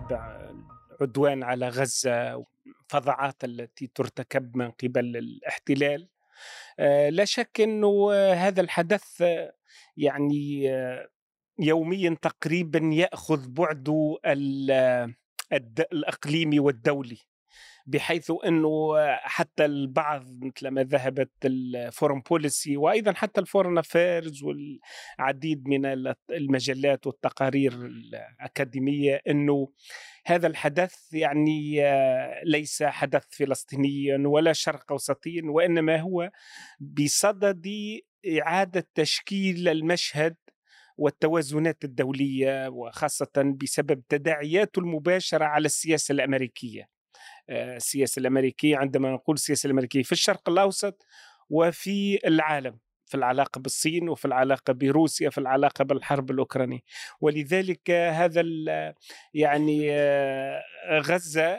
نتابع العدوان على غزة والفظاعات التي ترتكب من قبل الاحتلال. آه، لا شك أنه هذا الحدث يعني يوميا تقريبا يأخذ بعده الإقليمي والدولي. بحيث إنه حتى البعض مثل ما ذهبت الفورم بوليسي وأيضا حتى الفورن افيرز والعديد من المجلات والتقارير الأكاديمية إنه هذا الحدث يعني ليس حدث فلسطينيا ولا شرق اوسطيا وإنما هو بصدد إعادة تشكيل المشهد والتوازنات الدولية وخاصة بسبب تداعياته المباشرة على السياسة الأمريكية. السياسة الأمريكية عندما نقول السياسة الأمريكية في الشرق الأوسط وفي العالم. في العلاقة بالصين وفي العلاقة بروسيا في العلاقة بالحرب الأوكرانية. ولذلك هذا يعني غزة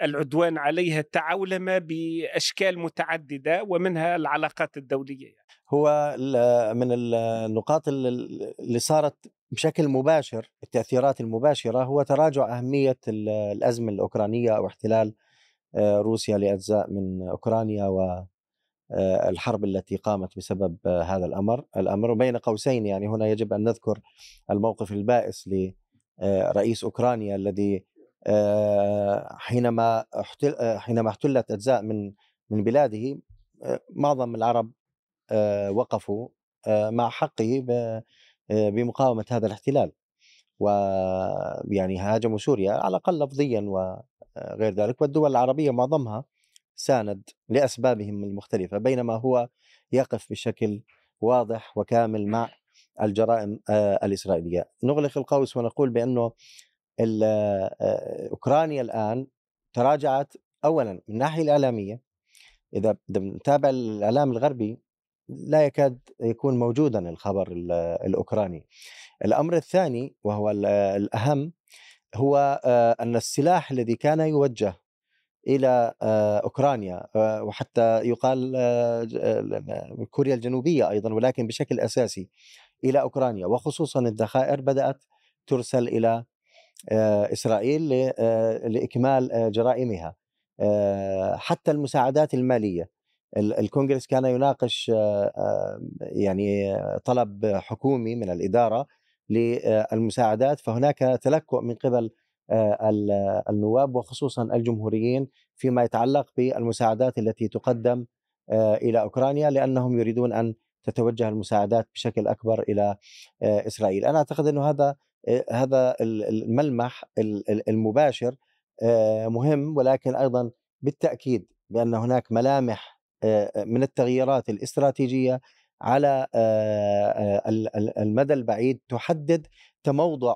والعدوان عليها تعولم بأشكال متعددة ومنها العلاقات الدولية هو من النقاط اللي صارت بشكل مباشر التأثيرات المباشرة هو تراجع أهمية الأزمة الأوكرانية أو احتلال آه، روسيا لأجزاء من أوكرانيا والحرب آه، التي قامت بسبب هذا الأمر. الأمر بين قوسين يعني هنا يجب أن نذكر الموقف البائس لرئيس أوكرانيا الذي آه، حينما حينما احتلت أجزاء من من بلاده معظم العرب وقفوا مع حقه آه، بمقاومة هذا الاحتلال. ويعني هاجموا سوريا على الأقل لفظيا وغير ذلك والدول العربية معظمها ساند لأسبابهم المختلفة بينما هو يقف بشكل واضح وكامل مع الجرائم آه، الإسرائيلية نغلق القوس ونقول بأنه آه، أوكرانيا الآن تراجعت أولا من الناحية الإعلامية إذا نتابع الإعلام الغربي لا يكاد يكون موجودا الخبر الأوكراني. الأمر الثاني وهو الأهم هو آه، أن السلاح الذي كان يوجه إلى آه، أوكرانيا آه، وحتى يقال كوريا الجنوبية أيضا ولكن بشكل أساسي إلى أوكرانيا. وخصوصا الذخائر بدأت ترسل إلى إسرائيل لإكمال جرائمها. حتى المساعدات المالية. الكونغرس كان يناقش يعني طلب حكومي من الإدارة للمساعدات فهناك تلكؤ من قبل النواب وخصوصا الجمهوريين فيما يتعلق بالمساعدات التي تقدم إلى أوكرانيا لأنهم يريدون أن تتوجه المساعدات بشكل أكبر إلى إسرائيل، أنا أعتقد إنه هذا هذا الملمح المباشر مهم ولكن أيضا بالتأكيد بأن هناك ملامح من التغييرات الاستراتيجية على المدى البعيد تحدد تموضع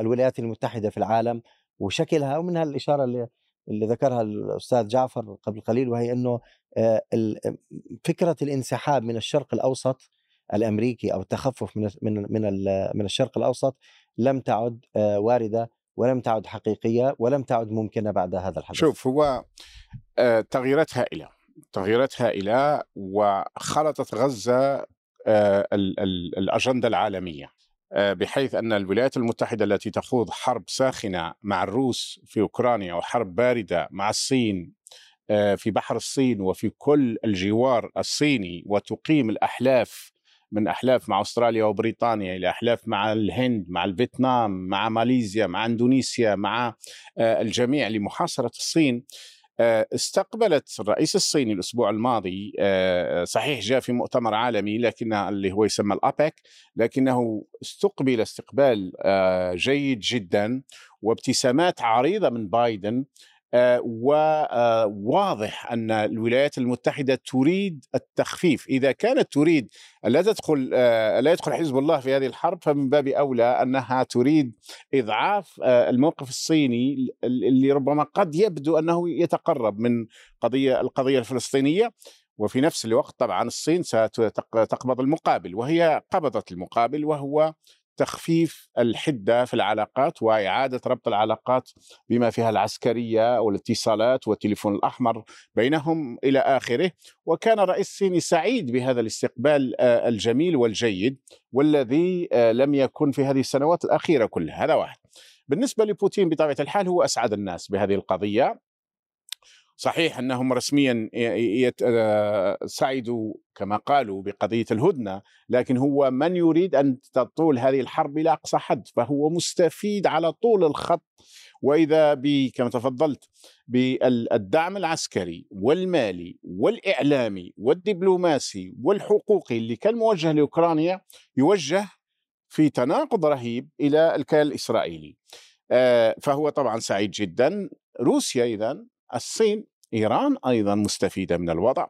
الولايات المتحدة في العالم وشكلها ومنها الإشارة اللي اللي ذكرها الأستاذ جعفر قبل قليل وهي إنه فكرة الانسحاب من الشرق الأوسط الأمريكي أو التخفف من من من من الشرق الأوسط لم تعد واردة ولم تعد حقيقية ولم تعد ممكنة بعد هذا الحدث. شوف هو تغييرات هائله تغييرات هائله وخلطت غزة آه، الأجندة العالمية آه، بحيث أن الولايات المتحدة التي تخوض حرب ساخنة مع الروس في أوكرانيا وحرب باردة مع الصين آه، في بحر الصين وفي كل الجوار الصيني وتقيم الأحلاف من أحلاف مع أستراليا وبريطانيا إلى أحلاف مع الهند مع الفيتنام مع ماليزيا مع إندونيسيا مع الجميع لمحاصرة الصين. آه، استقبلت الرئيس الصيني الأسبوع الماضي آه، صحيح جاء في مؤتمر عالمي لكنه اللي هو يسمى الابك لكنه استقبل استقبال آه، جيد جدا وابتسامات عريضة من بايدن آه، وواضح أن الولايات المتحدة تريد التخفيف. إذا كانت تريد لا تدخل آه، لا يدخل حزب الله في هذه الحرب فمن باب أولى أنها تريد إضعاف آه، الموقف الصيني اللي ربما قد يبدو أنه يتقرب من قضية القضية الفلسطينية. وفي نفس الوقت طبعا الصين ستقبض المقابل وهي قبضت المقابل وهو تخفيف الحدة في العلاقات وإعادة ربط العلاقات بما فيها العسكرية والاتصالات والتليفون الأحمر بينهم إلى آخره. وكان الرئيس الصيني سعيد بهذا الاستقبال آه، الجميل والجيد والذي آه، لم يكن في هذه السنوات الأخيرة كلها. هذا واحد. بالنسبة لبوتين بطبيعة الحال هو أسعد الناس بهذه القضية. صحيح أنهم رسميا آه، سعدوا كما قالوا بقضية الهدنة لكن هو من يريد أن تطول هذه الحرب إلى أقصى حد فهو مستفيد على طول الخط. وإذا كما تفضلت بالدعم العسكري والمالي والإعلامي والدبلوماسي والحقوقي اللي كان موجه لأوكرانيا يوجه في تناقض رهيب إلى الكيان الإسرائيلي. آه، فهو طبعا سعيد جدا. روسيا اذا الصين إيران أيضا مستفيدة من الوضع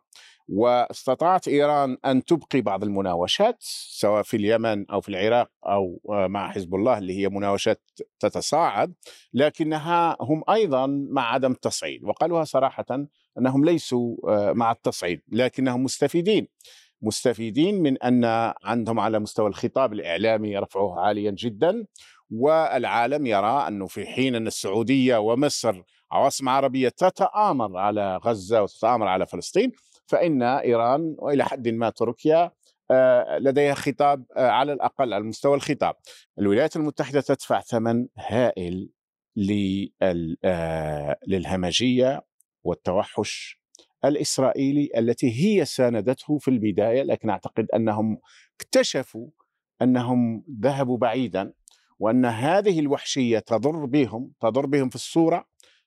واستطاعت إيران أن تبقي بعض المناوشات سواء في اليمن أو في العراق أو آه، مع حزب الله اللي هي مناوشات تتصاعد لكنها هم أيضا مع عدم التصعيد وقالوها صراحة أنهم ليسوا آه، مع التصعيد لكنهم مستفيدين. مستفيدين من أن عندهم على مستوى الخطاب الإعلامي رفعه عاليا جدا والعالم يرى أنه في حين أن السعودية ومصر عواصم عربية تتآمر على غزة وتتآمر على فلسطين فإن إيران وإلى حد ما تركيا آه، لديها خطاب آه، على الأقل على مستوى الخطاب. الولايات المتحدة تدفع ثمن هائل آه، للهمجية والتوحش الإسرائيلي التي هي ساندته في البداية لكن أعتقد أنهم اكتشفوا أنهم ذهبوا بعيدا وأن هذه الوحشية تضر بهم تضر بهم في الصورة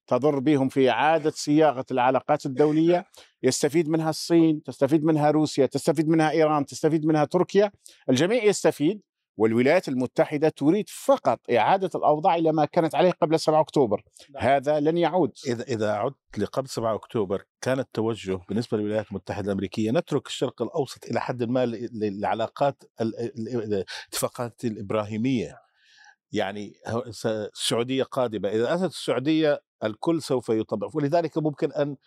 تضر بهم في إعادة صياغة العلاقات الدولية. يستفيد منها الصين تستفيد منها روسيا تستفيد منها إيران تستفيد منها تركيا. الجميع يستفيد والولايات المتحدة تريد فقط إعادة الأوضاع إلى ما كانت عليه قبل 7 أكتوبر. نعم. هذا لن يعود. إذا إذا عدت لقبل 7 أكتوبر كان التوجه بالنسبة للولايات المتحدة الأمركية نترك الشرق الأوسط إلى حد ما للعلاقات الاتفاقات الإبراهيمية. يعني السعودية قادمة. إذا أتت السعودية الكل سوف يطبق ولذلك ممكن أن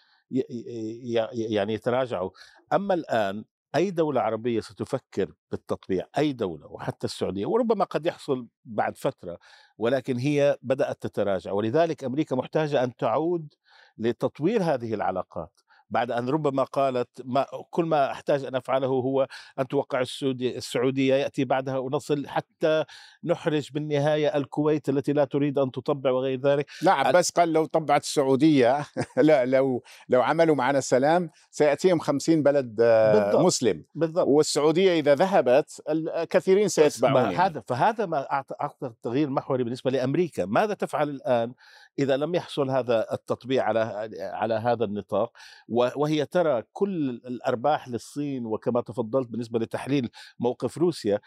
يعني يتراجعوا. أما الآن أي دولة عربية ستفكر بالتطبيع؟ أي دولة؟ وحتى السعودية وربما قد يحصل بعد فترة ولكن هي بدأت تتراجع. ولذلك أمريكا محتاجة أن تعود لتطوير هذه العلاقات. بعد أن ربما قالت ما كل ما أحتاج أن أفعله هو أن توقع السعودية, السعودية يأتي بعدها ونصل حتى نحرج بالنهاية الكويت التي لا تريد أن تطبع وغير ذلك لا عباس قال لو طبعت السعودية لا لو لو عملوا معنا سلام سيأتيهم خمسين بلد آه، بالضبط. مسلم بالضبط. والسعودية إذا ذهبت الكثيرين سيتبعون هذا فهذا ما أعتقد تغيير محوري بالنسبة لأمريكا ماذا تفعل الآن إذا لم يحصل هذا التطبيع على على هذا النطاق وهي ترى كل الأرباح للصين وكما تفضلت بالنسبة لتحليل موقف روسيا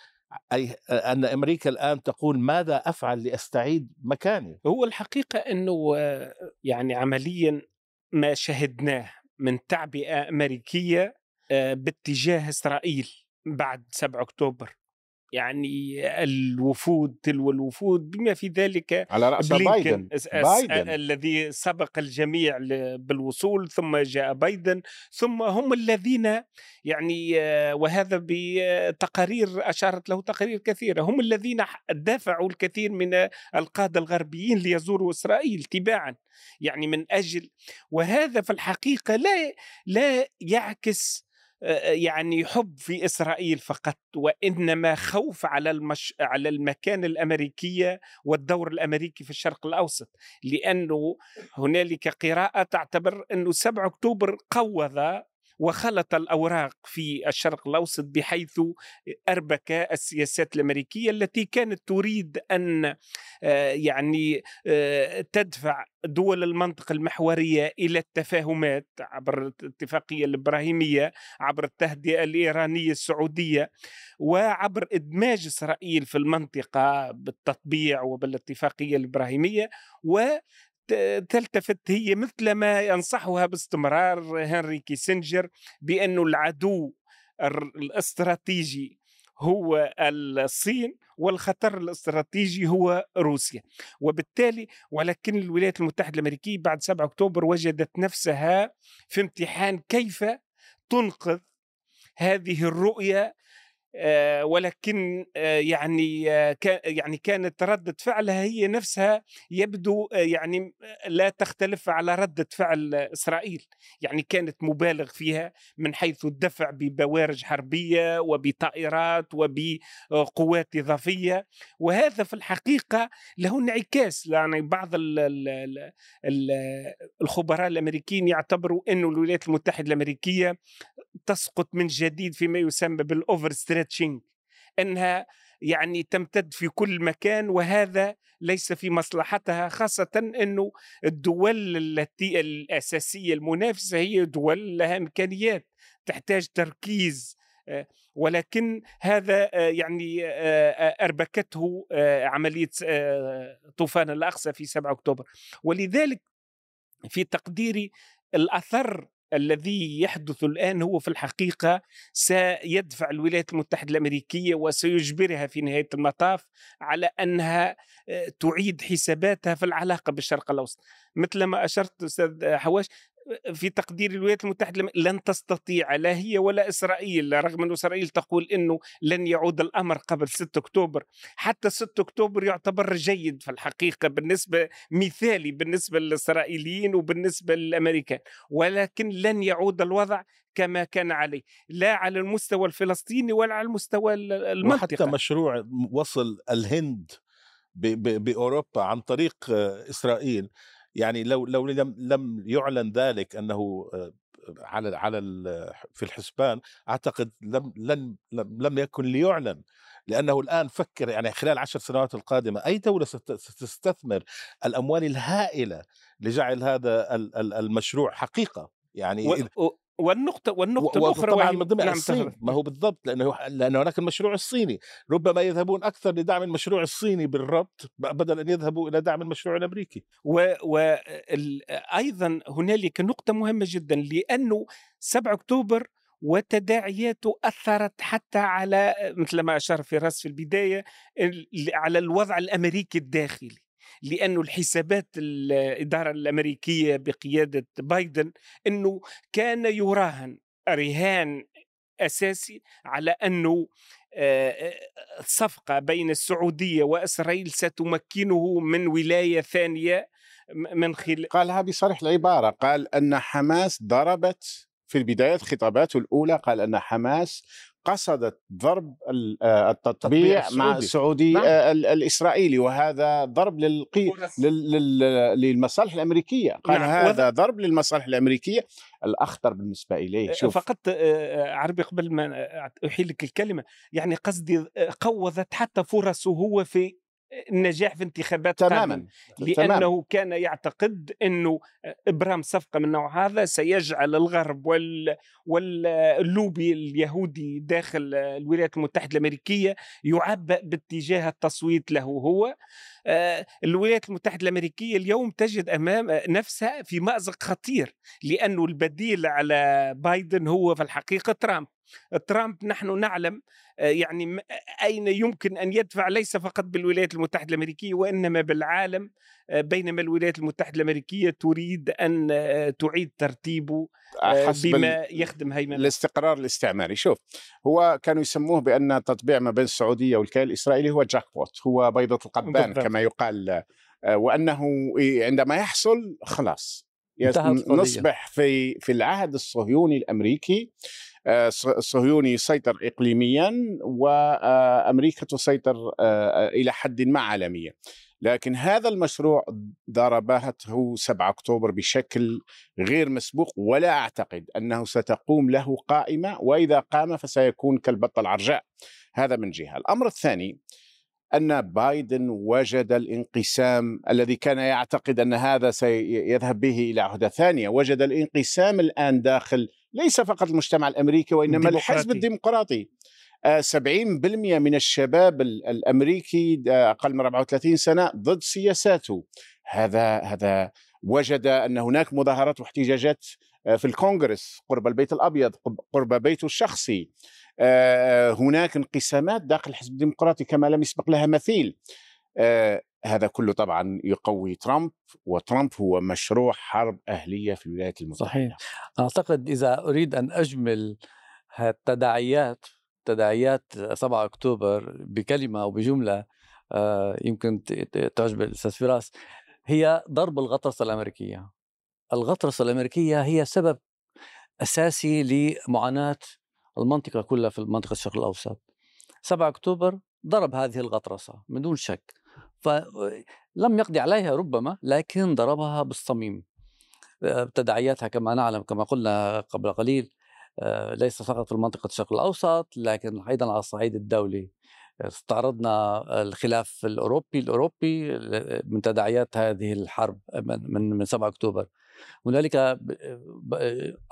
أي أن أمريكا الآن تقول ماذا أفعل لأستعيد مكاني؟ هو الحقيقة إنه يعني عمليا ما شهدناه من تعبئة أمريكية آه، باتجاه إسرائيل بعد 7 أكتوبر. يعني الوفود تلو الوفود بما في ذلك على رأس بايدن, بايدن. الذي سبق الجميع بالوصول ثم جاء بايدن ثم هم الذين يعني وهذا بتقارير أشارت له تقارير كثيرة هم الذين دافعوا الكثير من القادة الغربيين ليزوروا إسرائيل تباعا يعني من أجل وهذا في الحقيقة لا لا يعكس يعني حب في إسرائيل فقط وإنما خوف على المش... على المكانه الأمريكية والدور الأمريكي في الشرق الأوسط. لأنه هنالك قراءة تعتبر إنه 7 أكتوبر قوض وخلط الأوراق في الشرق الأوسط بحيث أربك السياسات الأمريكية التي كانت تريد أن آه، يعني آه، تدفع دول المنطقة المحورية إلى التفاهمات عبر الاتفاقية الإبراهيمية عبر التهدئة الإيرانية السعودية وعبر إدماج إسرائيل في المنطقة بالتطبيع وبالاتفاقية الإبراهيمية و تلتفت. هي مثل ما ينصحها باستمرار هنري كيسنجر بأنه العدو الاستراتيجي هو الصين والخطر الاستراتيجي هو روسيا. وبالتالي ولكن الولايات المتحدة الأمريكية بعد 7 أكتوبر وجدت نفسها في امتحان كيف تنقذ هذه الرؤية ولكن آه، يعني آه، يعني كانت ردة فعلها هي نفسها يبدو يعني لا تختلف على ردة فعل إسرائيل. يعني كانت مبالغ فيها من حيث الدفع ببوارج حربية وبطائرات وبقوات إضافية. وهذا في الحقيقة له انعكاس. يعني بعض الخبراء الأمريكيين يعتبروا أن الولايات المتحدة الأمريكية تسقط من جديد فيما يسمى بالأوفر ستريتشنج إنها يعني تمتد في كل مكان وهذا ليس في مصلحتها خاصة أنه الدول التي الأساسية المنافسة هي دول لها إمكانيات تحتاج تركيز آه، ولكن هذا آه، يعني آه، أربكته عملية طوفان الأقصى في 7 أكتوبر. ولذلك في تقديري الأثر الذي يحدث الآن هو في الحقيقة سيدفع الولايات المتحدة الأمريكية وسيجبرها في نهاية المطاف على أنها آه، تعيد حساباتها في العلاقة بالشرق الأوسط. مثل ما أشرت أستاذ حواش في تقدير الولايات المتحدة لن تستطيع لا هي ولا إسرائيل رغم أن إسرائيل تقول أنه لن يعود الأمر قبل 6 أكتوبر. حتى 6 أكتوبر يعتبر جيد في الحقيقة بالنسبة مثالي بالنسبة للإسرائيليين وبالنسبة للأمريكان. ولكن لن يعود الوضع كما كان عليه لا على المستوى الفلسطيني ولا على المستوى المنطقة. وحتى مشروع وصل الهند بأوروبا عن طريق إسرائيل. يعني لو لو لم لم يعلن ذلك أنه آه، على على في الحسبان أعتقد لم لن لم يكن ليعلن. لأنه الآن فكر يعني خلال عشر سنوات القادمة أي دولة ستستثمر الأموال الهائلة لجعل هذا المشروع حقيقة؟ يعني و... والنقطة والنقطة الأخرى طبعا من ضمن نعم الصين ما هو بالضبط لأنه لأن هناك المشروع الصيني. ربما يذهبون أكثر لدعم المشروع الصيني بالربط بدل أن يذهبوا إلى دعم المشروع الأمريكي. وأيضا هنالك نقطة مهمة جدا لأنه 7 أكتوبر وتداعياته أثرت حتى على مثل ما أشار فراس في البداية على الوضع الأمريكي الداخلي. لأنه الحسابات الإدارة الأمريكية بقيادة بايدن أنه كان يراهن رهان أساسي على أنه الصفقة بين السعودية وإسرائيل ستمكنه من ولاية ثانية من خلال قالها بصريح العبارة قال أن حماس ضربت في البداية خطاباته الأولى قال أن حماس قصدت ضرب آه، التطبيع مع السعودي. نعم. آه، الإسرائيلي وهذا ضرب للقي... لل... للمصالح الأمريكية. قال نعم. هذا وذ... ضرب للمصالح الأمريكية الأخطر بالنسبة إليه. شوف. فقط عربي قبل ما أحيل لك الكلمة. يعني قصدي قوضت حتى فرصه هو في النجاح في انتخابات تماما لأنه تمام. كان يعتقد إنه ابرام صفقة من النوع هذا سيجعل الغرب وال واللوبي اليهودي داخل الولايات المتحدة الأمريكية يعبأ باتجاه التصويت له هو آه، الولايات المتحدة الأمريكية اليوم تجد أمام نفسها في مأزق خطير لأنه البديل على بايدن هو في الحقيقة ترامب. ترامب نحن نعلم آه، يعني أين يمكن أن يدفع ليس فقط بالولايات المتحدة الأمريكية وإنما بالعالم آه، بينما الولايات المتحدة الأمريكية تريد أن آه، تعيد ترتيبه بما يخدم هيمنة. الاستقرار الاستعماري. شوف هو كانوا يسموه بأن التطبيع ما بين السعودية والكيان الإسرائيلي هو جاك بوت هو بيضة القبان كما يقال وأنه عندما يحصل خلاص نصبح في في العهد الصهيوني الأمريكي الصهيوني يسيطر اقليميا وامريكا تسيطر آه، إلى حد ما عالميا. لكن هذا المشروع ضربته 7 أكتوبر بشكل غير مسبوق ولا أعتقد أنه ستقوم له قائمة وإذا قام فسيكون كالبطه العرجاء هذا من جهة. الأمر الثاني أن بايدن وجد الانقسام الذي كان يعتقد أن هذا سيذهب به إلى عهدة ثانية. وجد الانقسام الآن داخل ليس فقط المجتمع الأمريكي وإنما الحزب الديمقراطي. 70% آه، من الشباب الأمريكي آه، أقل من 34 سنة ضد سياساته. هذا هذا وجد أن هناك مظاهرات واحتجاجات في الكونغرس قرب البيت الأبيض قرب بيته الشخصي. هناك انقسامات داخل الحزب الديمقراطي كما لم يسبق لها مثيل. هذا كله طبعا يقوي ترامب وترامب هو مشروع حرب أهلية في الولايات المتحدة. صحيح أعتقد إذا أريد أن أجمل التداعيات تداعيات 7 أكتوبر بكلمة أو بجملة آه، يمكن تعجب الأستاذ فراس هي ضرب الغطرسه الأمريكية. الغطرسة الأمريكية هي سبب أساسي لمعاناة المنطقة كلها في منطقة الشرق الأوسط. 7 أكتوبر ضرب هذه الغطرسة من دون شك. فلم يقضي عليها ربما لكن ضربها بالصميم. آه، تداعياتها كما نعلم كما قلنا قبل قليل آه، ليس فقط في منطقة الشرق الأوسط لكن أيضا على الصعيد الدولي استعرضنا الخلاف الأوروبي الأوروبي من تداعيات هذه الحرب من من 7 أكتوبر هنالك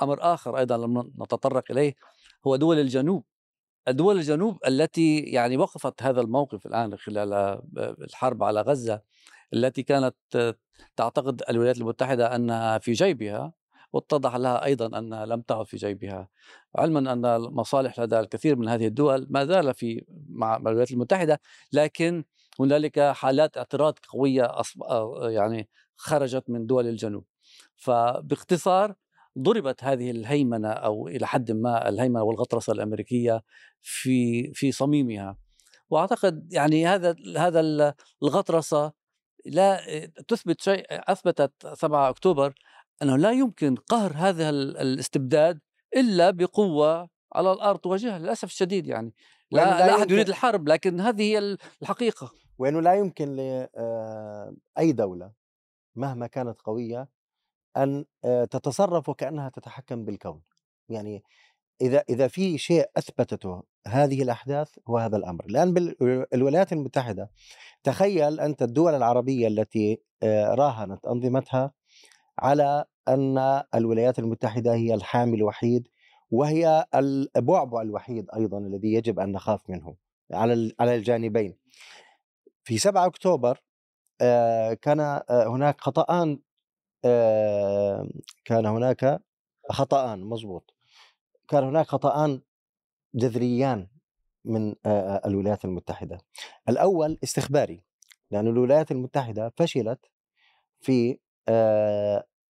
أمر آخر أيضا لم نتطرق إليه هو دول الجنوب. دول الجنوب التي يعني وقفت هذا الموقف الآن خلال الحرب على غزة التي كانت تعتقد الولايات المتحدة أنها في جيبها واتضح لها أيضا انها لم تعد في جيبها. علما أن المصالح لدى الكثير من هذه الدول ما زال في مع الولايات المتحدة لكن هنالك حالات اعتراض قوية يعني خرجت من دول الجنوب. فباختصار ضربت هذه الهيمنة أو إلى حد ما الهيمنة والغطرسة الأمريكية في في صميمها. وأعتقد يعني هذا هذا الغطرسة لا تثبت شيء أثبتت 7 أكتوبر أنه لا يمكن قهر هذا الاستبداد إلا بقوة على الأرض تواجهها للأسف الشديد يعني. لا, لا, لا أحد يريد الحرب لكن هذه هي الحقيقة. وإنه لا يمكن لاي آه، دولة مهما كانت قوية أن آه، تتصرف وكأنها تتحكم بالكون يعني إذا إذا في شيء أثبتته هذه الأحداث هو هذا الأمر الآن بالولايات المتحدة تخيل أنت الدول العربية التي آه، راهنت أنظمتها على أن الولايات المتحدة هي الحامي الوحيد وهي البعبع الوحيد أيضا الذي يجب أن نخاف منه على على الجانبين. في 7 أكتوبر كان هناك خطأان كان هناك خطأان مضبوط. كان هناك خطأان جذريان من الولايات المتحدة. الأول استخباري لأن الولايات المتحدة فشلت في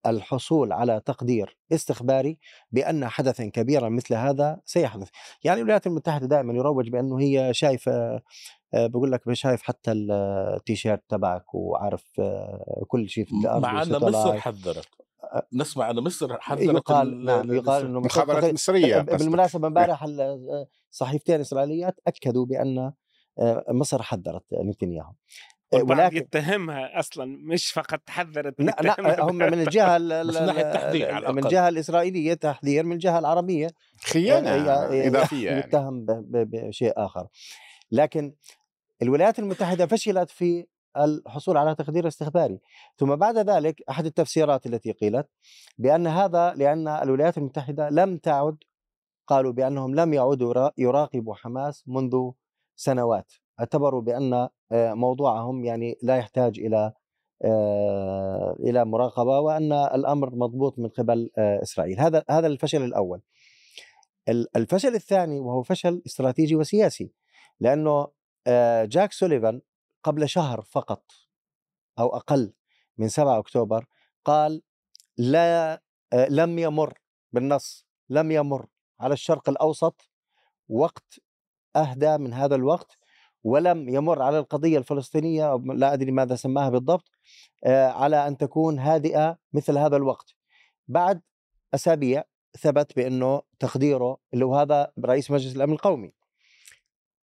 الحصول على تقدير استخباري بأن حدثا كبيرا مثل هذا سيحدث، يعني الولايات المتحدة دائما يروج بأنه هي شايفة بقول لك شايف حتى التيشيرت تبعك وعارف كل شيء في الأرض مع ان مصر حذرت نسمع ان مصر حذرت يقال نعم يقال إنه مخابرات مصرية بالمناسبة امبارح صحيفتين اسرائيليات أكدوا بأن مصر حذرت نتنياهو ولكن يتهمها أصلا مش فقط حذرت لا لا هم من الجهة من الجهة الإسرائيلية تحذير من الجهة العربية. خيانة إضافية يعني. يتهم بشيء آخر. لكن الولايات المتحدة فشلت في الحصول على تقدير استخباري ثم بعد ذلك أحد التفسيرات التي قيلت بأن هذا لأن الولايات المتحدة لم تعد قالوا بأنهم لم يعودوا يراقبوا حماس منذ سنوات اعتبروا بأن آه، موضوعهم يعني لا يحتاج إلى آه، إلى مراقبة وأن الأمر مضبوط من قبل آه، إسرائيل. هذا هذا الفشل الأول. الفشل الثاني وهو فشل استراتيجي وسياسي لأنه جاك سوليفان قبل شهر فقط أو أقل من 7 أكتوبر قال لا لم يمر بالنص لم يمر على الشرق الأوسط وقت أهدى من هذا الوقت ولم يمر على القضية الفلسطينية لا أدري ماذا سماها بالضبط على أن تكون هادئة مثل هذا الوقت. بعد أسابيع ثبت بأنه تقديره اللي هو هذا رئيس مجلس الأمن القومي.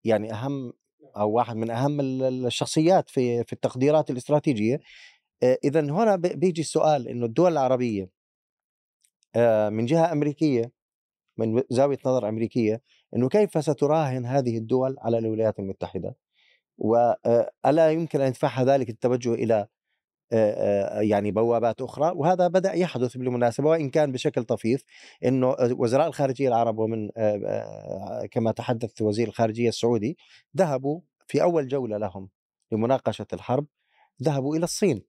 يعني أهم أو واحد من أهم الشخصيات في في التقديرات الاستراتيجية. اذا هنا بيجي السؤال إنه الدول العربية من جهة أمريكية من زاوية نظر أمريكية إنه كيف ستراهن هذه الدول على الولايات المتحدة؟ والا يمكن أن يدفعها ذلك التوجه إلى يعني بوابات أخرى وهذا بدأ يحدث بالمناسبة وإن كان بشكل طفيف إنه وزراء الخارجية العرب ومن كما تحدث وزير الخارجية السعودي ذهبوا في أول جولة لهم لمناقشة الحرب ذهبوا إلى الصين.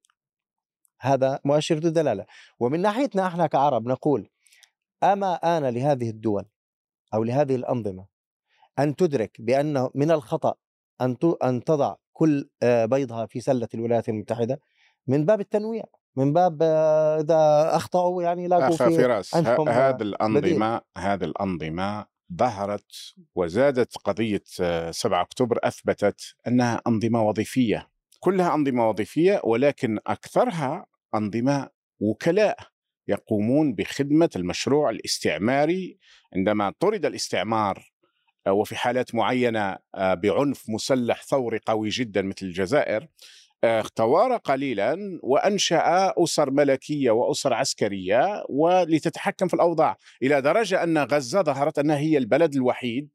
هذا مؤشر ذو دلالة. ومن ناحيتنا إحنا كعرب نقول أما آن لهذه الدول أو لهذه الأنظمة أن تدرك بانه من الخطأ أن أن تضع كل بيضها في سلة الولايات المتحدة من باب التنويع من باب آه، إذا أخطأوا يعني لاقوا في فراس هذه الأنظمة هذه الأنظمة ظهرت وزادت قضية آه، 7 أكتوبر أثبتت أنها أنظمة وظيفية. كلها أنظمة وظيفية ولكن أكثرها أنظمة وكلاء يقومون بخدمة المشروع الاستعماري. عندما طرد الاستعمار آه، وفي حالات معينة آه، بعنف مسلح ثوري قوي جدا مثل الجزائر توارى قليلا وأنشأ أسر ملكية وأسر عسكرية ولتتحكم في الأوضاع إلى درجة أن غزة ظهرت أنها هي البلد الوحيد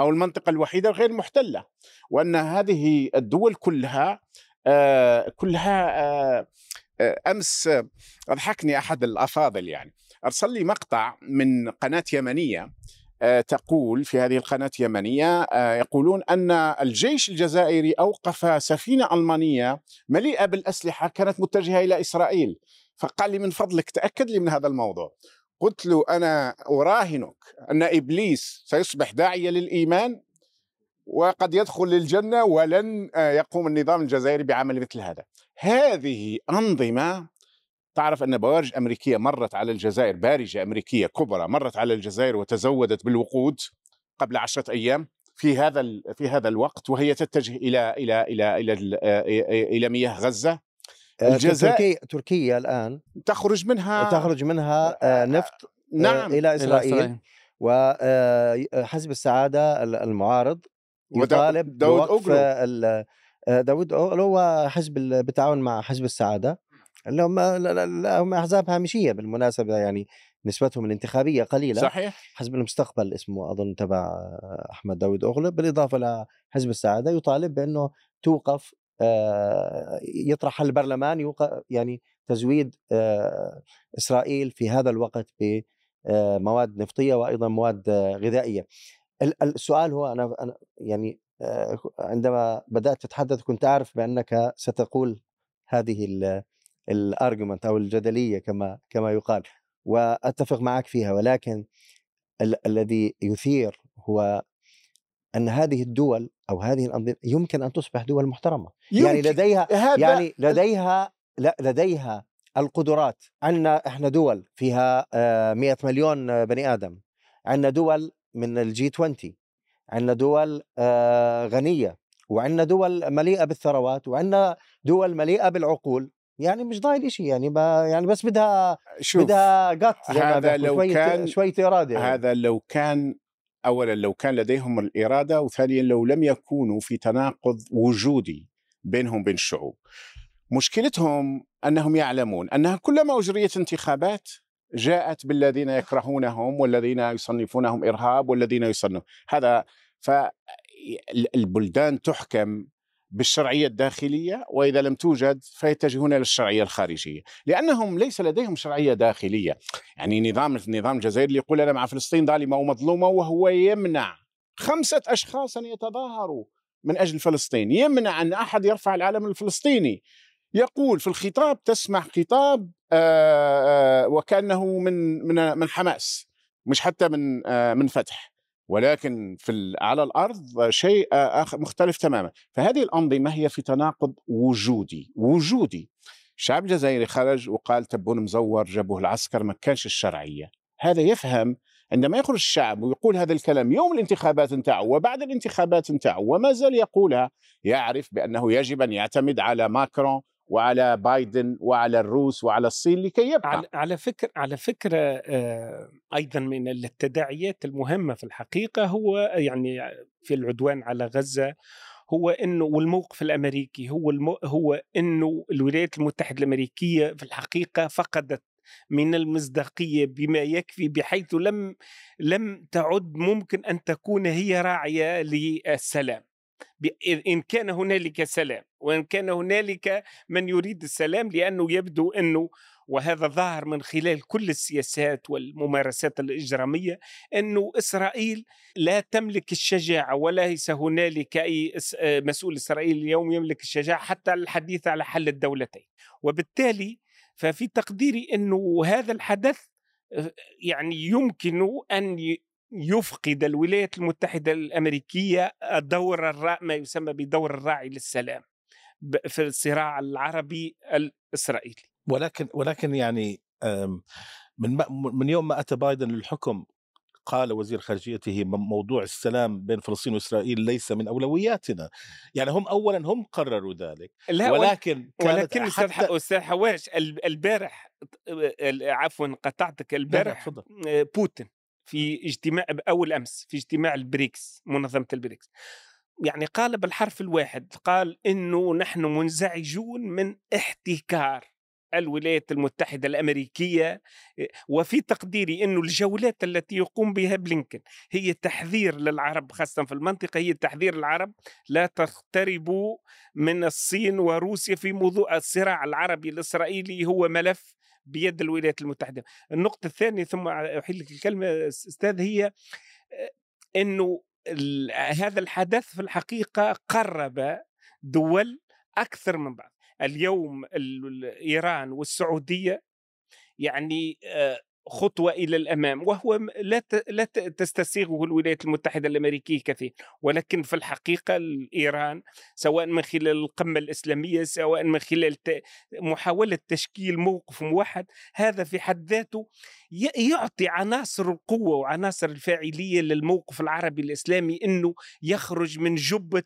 أو المنطقة الوحيدة الغير محتلة وأن هذه الدول كلها آه، كلها آه، آه، أمس أضحكني أحد الأفاضل يعني أرسل لي مقطع من قناة يمنية تقول في هذه القناة اليمنية آه، يقولون أن الجيش الجزائري أوقف سفينة ألمانية مليئة بالأسلحة كانت متجهة إلى إسرائيل فقال لي من فضلك تأكد لي من هذا الموضوع قلت له أنا أراهنك أن إبليس سيصبح داعية للإيمان وقد يدخل للجنة ولن آه، يقوم النظام الجزائري بعمل مثل هذا. هذه أنظمة تعرف أن بوارج أمريكية مرت على الجزائر بارجة أمريكية كبرى مرت على الجزائر وتزودت بالوقود قبل عشرة أيام في هذا في هذا الوقت وهي تتجه إلى إلى إلى إلى ال- آه، إلى مياه غزة. آه، الجزائر- تركيا تركيا الآن. تخرج منها تخرج منها آه، نفط نعم. إلى إلى إسرائيل. وحزب السعادة ال- المعارض يطالب داود آه، داود أوغلو هو حزب ال- بالتعاون مع حزب السعادة. اللي هم لا- لا- لا، هم أحزاب هامشية بالمناسبة يعني نسبتهم الانتخابية قليلة صحيح حزب المستقبل اسمه أظن تبع آه، أحمد داود اوغلو بالإضافة لحزب السعادة يطالب بأنه توقف آه، يطرح البرلمان يعني تزويد آه، إسرائيل في هذا الوقت بمواد نفطية وأيضا مواد آه، غذائية. ال- ال- السؤال هو أنا يعني آه، عندما بدأت تتحدث كنت أعرف بأنك ستقول هذه الارجيومنت أو الجدلية كما كما يقال. وأتفق معك فيها ولكن ال- الذي يثير هو أن هذه الدول أو هذه الأنظمة يمكن أن تصبح دول محترمة. يعني. لديها يعني لديها لا لديها القدرات. عندنا إحنا دول فيها آه، 100 مليون آه، بني آدم. عندنا دول من الجي 20 عندنا دول آه، غنية. وعندنا دول مليئة بالثروات. وعندنا دول مليئة بالعقول. يعني مش ضايل شيء يعني با يعني بس بدها شوف بدها قط ما هذا لو شوية كان- شوية إرادة يعني. هذا لو كان اولا لو كان لديهم الإرادة وثانيا لو لم يكونوا في تناقض وجودي بينهم وبين الشعوب. مشكلتهم أنهم يعلمون أنها كلما أجريت انتخابات جاءت بالذين يكرهونهم والذين يصنفونهم إرهاب والذين يصنفون هذا فالبلدان تحكم بالشرعية الداخلية وإذا لم توجد فيتجهون إلى الشرعية الخارجية. لأنهم ليس لديهم شرعية داخلية. يعني نظام النظام الجزائري يقول أنا مع فلسطين ظالمه ومظلومه وهو يمنع خمسة أشخاص أن يتظاهروا من أجل فلسطين. يمنع أن أحد يرفع العلم الفلسطيني. يقول في الخطاب تسمع خطاب آه، آه، وكأنه من من من حماس مش حتى من آه، من فتح. ولكن في على الأرض شيء آخر مختلف تماما. فهذه الأنظمة هي في تناقض وجودي وجودي. الشعب الجزائري خرج وقال تبون مزور جابوه العسكر ما كانش الشرعية. هذا يفهم عندما يخرج الشعب ويقول هذا الكلام يوم الانتخابات نتاعو وبعد الانتخابات نتاعو وما زال يقولها يعرف بأنه يجب أن يعتمد على ماكرون وعلى بايدن وعلى الروس وعلى الصين لكي يبقى. على فكرة على فكرة آه، أيضا من التداعيات المهمة في الحقيقة هو يعني في العدوان على غزة هو انه والموقف الأمريكي هو المو هو انه الولايات المتحدة الأمريكية في الحقيقة فقدت من المصداقية بما يكفي بحيث لم لم تعد ممكن أن تكون هي راعية للسلام. إن كان هنالك سلام وإن كان هنالك من يريد السلام لأنه يبدو إنه وهذا ظاهر من خلال كل السياسات والممارسات الإجرامية إنه إسرائيل لا تملك الشجاعة وليس هنالك إس- آه، مسؤول اسرائيلي اليوم يملك الشجاعة حتى الحديث على حل الدولتين. وبالتالي ففي تقديري إنه هذا الحدث آه، يعني يمكن ي- يفقد الولايات المتحدة الأمريكية دور الرا... ما يسمى بدور الراعي للسلام في الصراع العربي الإسرائيلي ولكن ولكن يعني من ما- من يوم ما أتى بايدن للحكم قال وزير خارجيته موضوع السلام بين فلسطين وإسرائيل ليس من أولوياتنا يعني هم اولا هم قرروا ذلك لا ولكن ولكن أستاذ حتى حواش ال- البارح ال- عفوا قطعتك البارح. آه، بوتين في اجتماع اول أمس في اجتماع البريكس منظمة البريكس. يعني قال بالحرف الواحد قال إنه نحن منزعجون من احتكار الولايات المتحدة الأمريكية آه، وفي تقديري إنه الجولات التي يقوم بها بلينكن هي تحذير للعرب خاصة في المنطقة هي تحذير العرب لا تقتربوا من الصين وروسيا في موضوع الصراع العربي الإسرائيلي هو ملف بيد الولايات المتحدة. النقطة الثانية ثم أحيل لك الكلمة أستاذ هي آه، إنه هذا الحدث في الحقيقة قرب دول أكثر من بعض. اليوم ال- ال- إيران والسعودية يعني خطوة إلى الأمام وهو لا لا تستسيغه الولايات المتحدة الأمريكية كثير ولكن في الحقيقة ال- ايران سواء من خلال القمة الإسلامية سواء من خلال محاولة تشكيل موقف موحد هذا في حد ذاته يعطي عناصر القوة وعناصر الفاعلية للموقف العربي الإسلامي إنه يخرج من جبة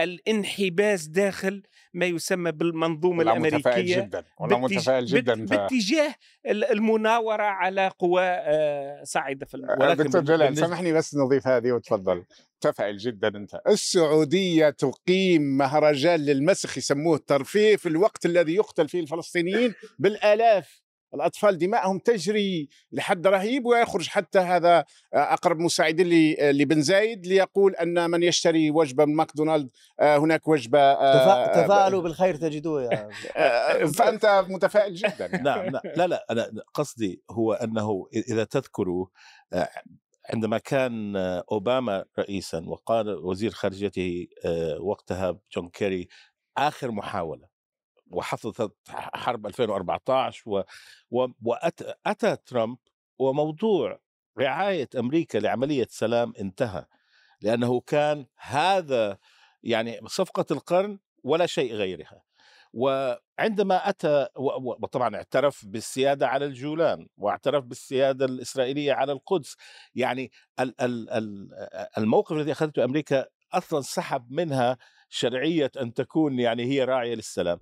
الانحباس داخل ما يسمى بالمنظومة والله متفائل الأمريكية جدا والله متفائل جدا. باتجاه ال- المناورة على قوى آه، صاعده في المنطقة ولكن دكتور جلال سامحني بس نضيف هذه وتفضل متفائل جدا أنت السعودية تقيم مهرجان للمسخ يسموه ترفيه في الوقت الذي يقتل فيه الفلسطينيين بالآلاف الأطفال دماءهم تجري لحد رهيب ويخرج حتى هذا أقرب مساعد لي لبن زايد ليقول أن من يشتري وجبة من ماكدونالد آه، هناك وجبة آه، تفا- تفاءلوا بالخير تجدوه يا آه، فأنت متفائل جدا يعني. نعم لا لا, لا أنا قصدي هو أنه إذا تذكروا آه، عندما كان آه، أوباما رئيسا وقال وزير خارجيته آه، وقتها جون كيري آخر محاولة وحصلت حرب 2014 و و واتى أتى ترامب وموضوع رعاية أمريكا لعملية سلام انتهى لأنه كان هذا يعني صفقة القرن ولا شيء غيرها. وعندما و- وطبعا اعترف بالسيادة على الجولان واعترف بالسيادة الإسرائيلية على القدس. يعني ال- ال- ال- الموقف الذي أخذته أمريكا أصلا سحب منها شرعية أن تكون يعني هي راعية للسلام.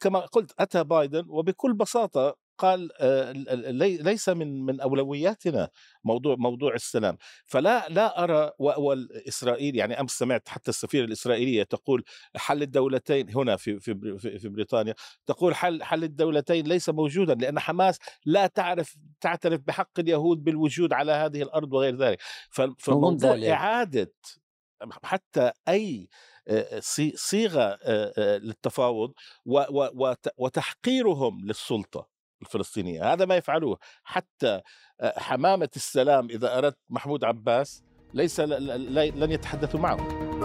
كما قلت أتى بايدن وبكل بساطة قال آه، لي- ليس من من أولوياتنا موضوع موضوع السلام فلا لا أرى والإسرائيل يعني أمس سمعت حتى السفيرة الإسرائيلية تقول حل الدولتين هنا في في في بريطانيا تقول حل حل الدولتين ليس موجودا لأن حماس لا تعرف تعترف بحق اليهود بالوجود على هذه الأرض وغير ذلك ف- فموضوع ذلك. إعادة حتى أي صيغة للتفاوض وتحقيرهم للسلطة الفلسطينية. هذا ما يفعلوه حتى حمامة السلام إذا أردت محمود عباس ليس لن يتحدثوا معه.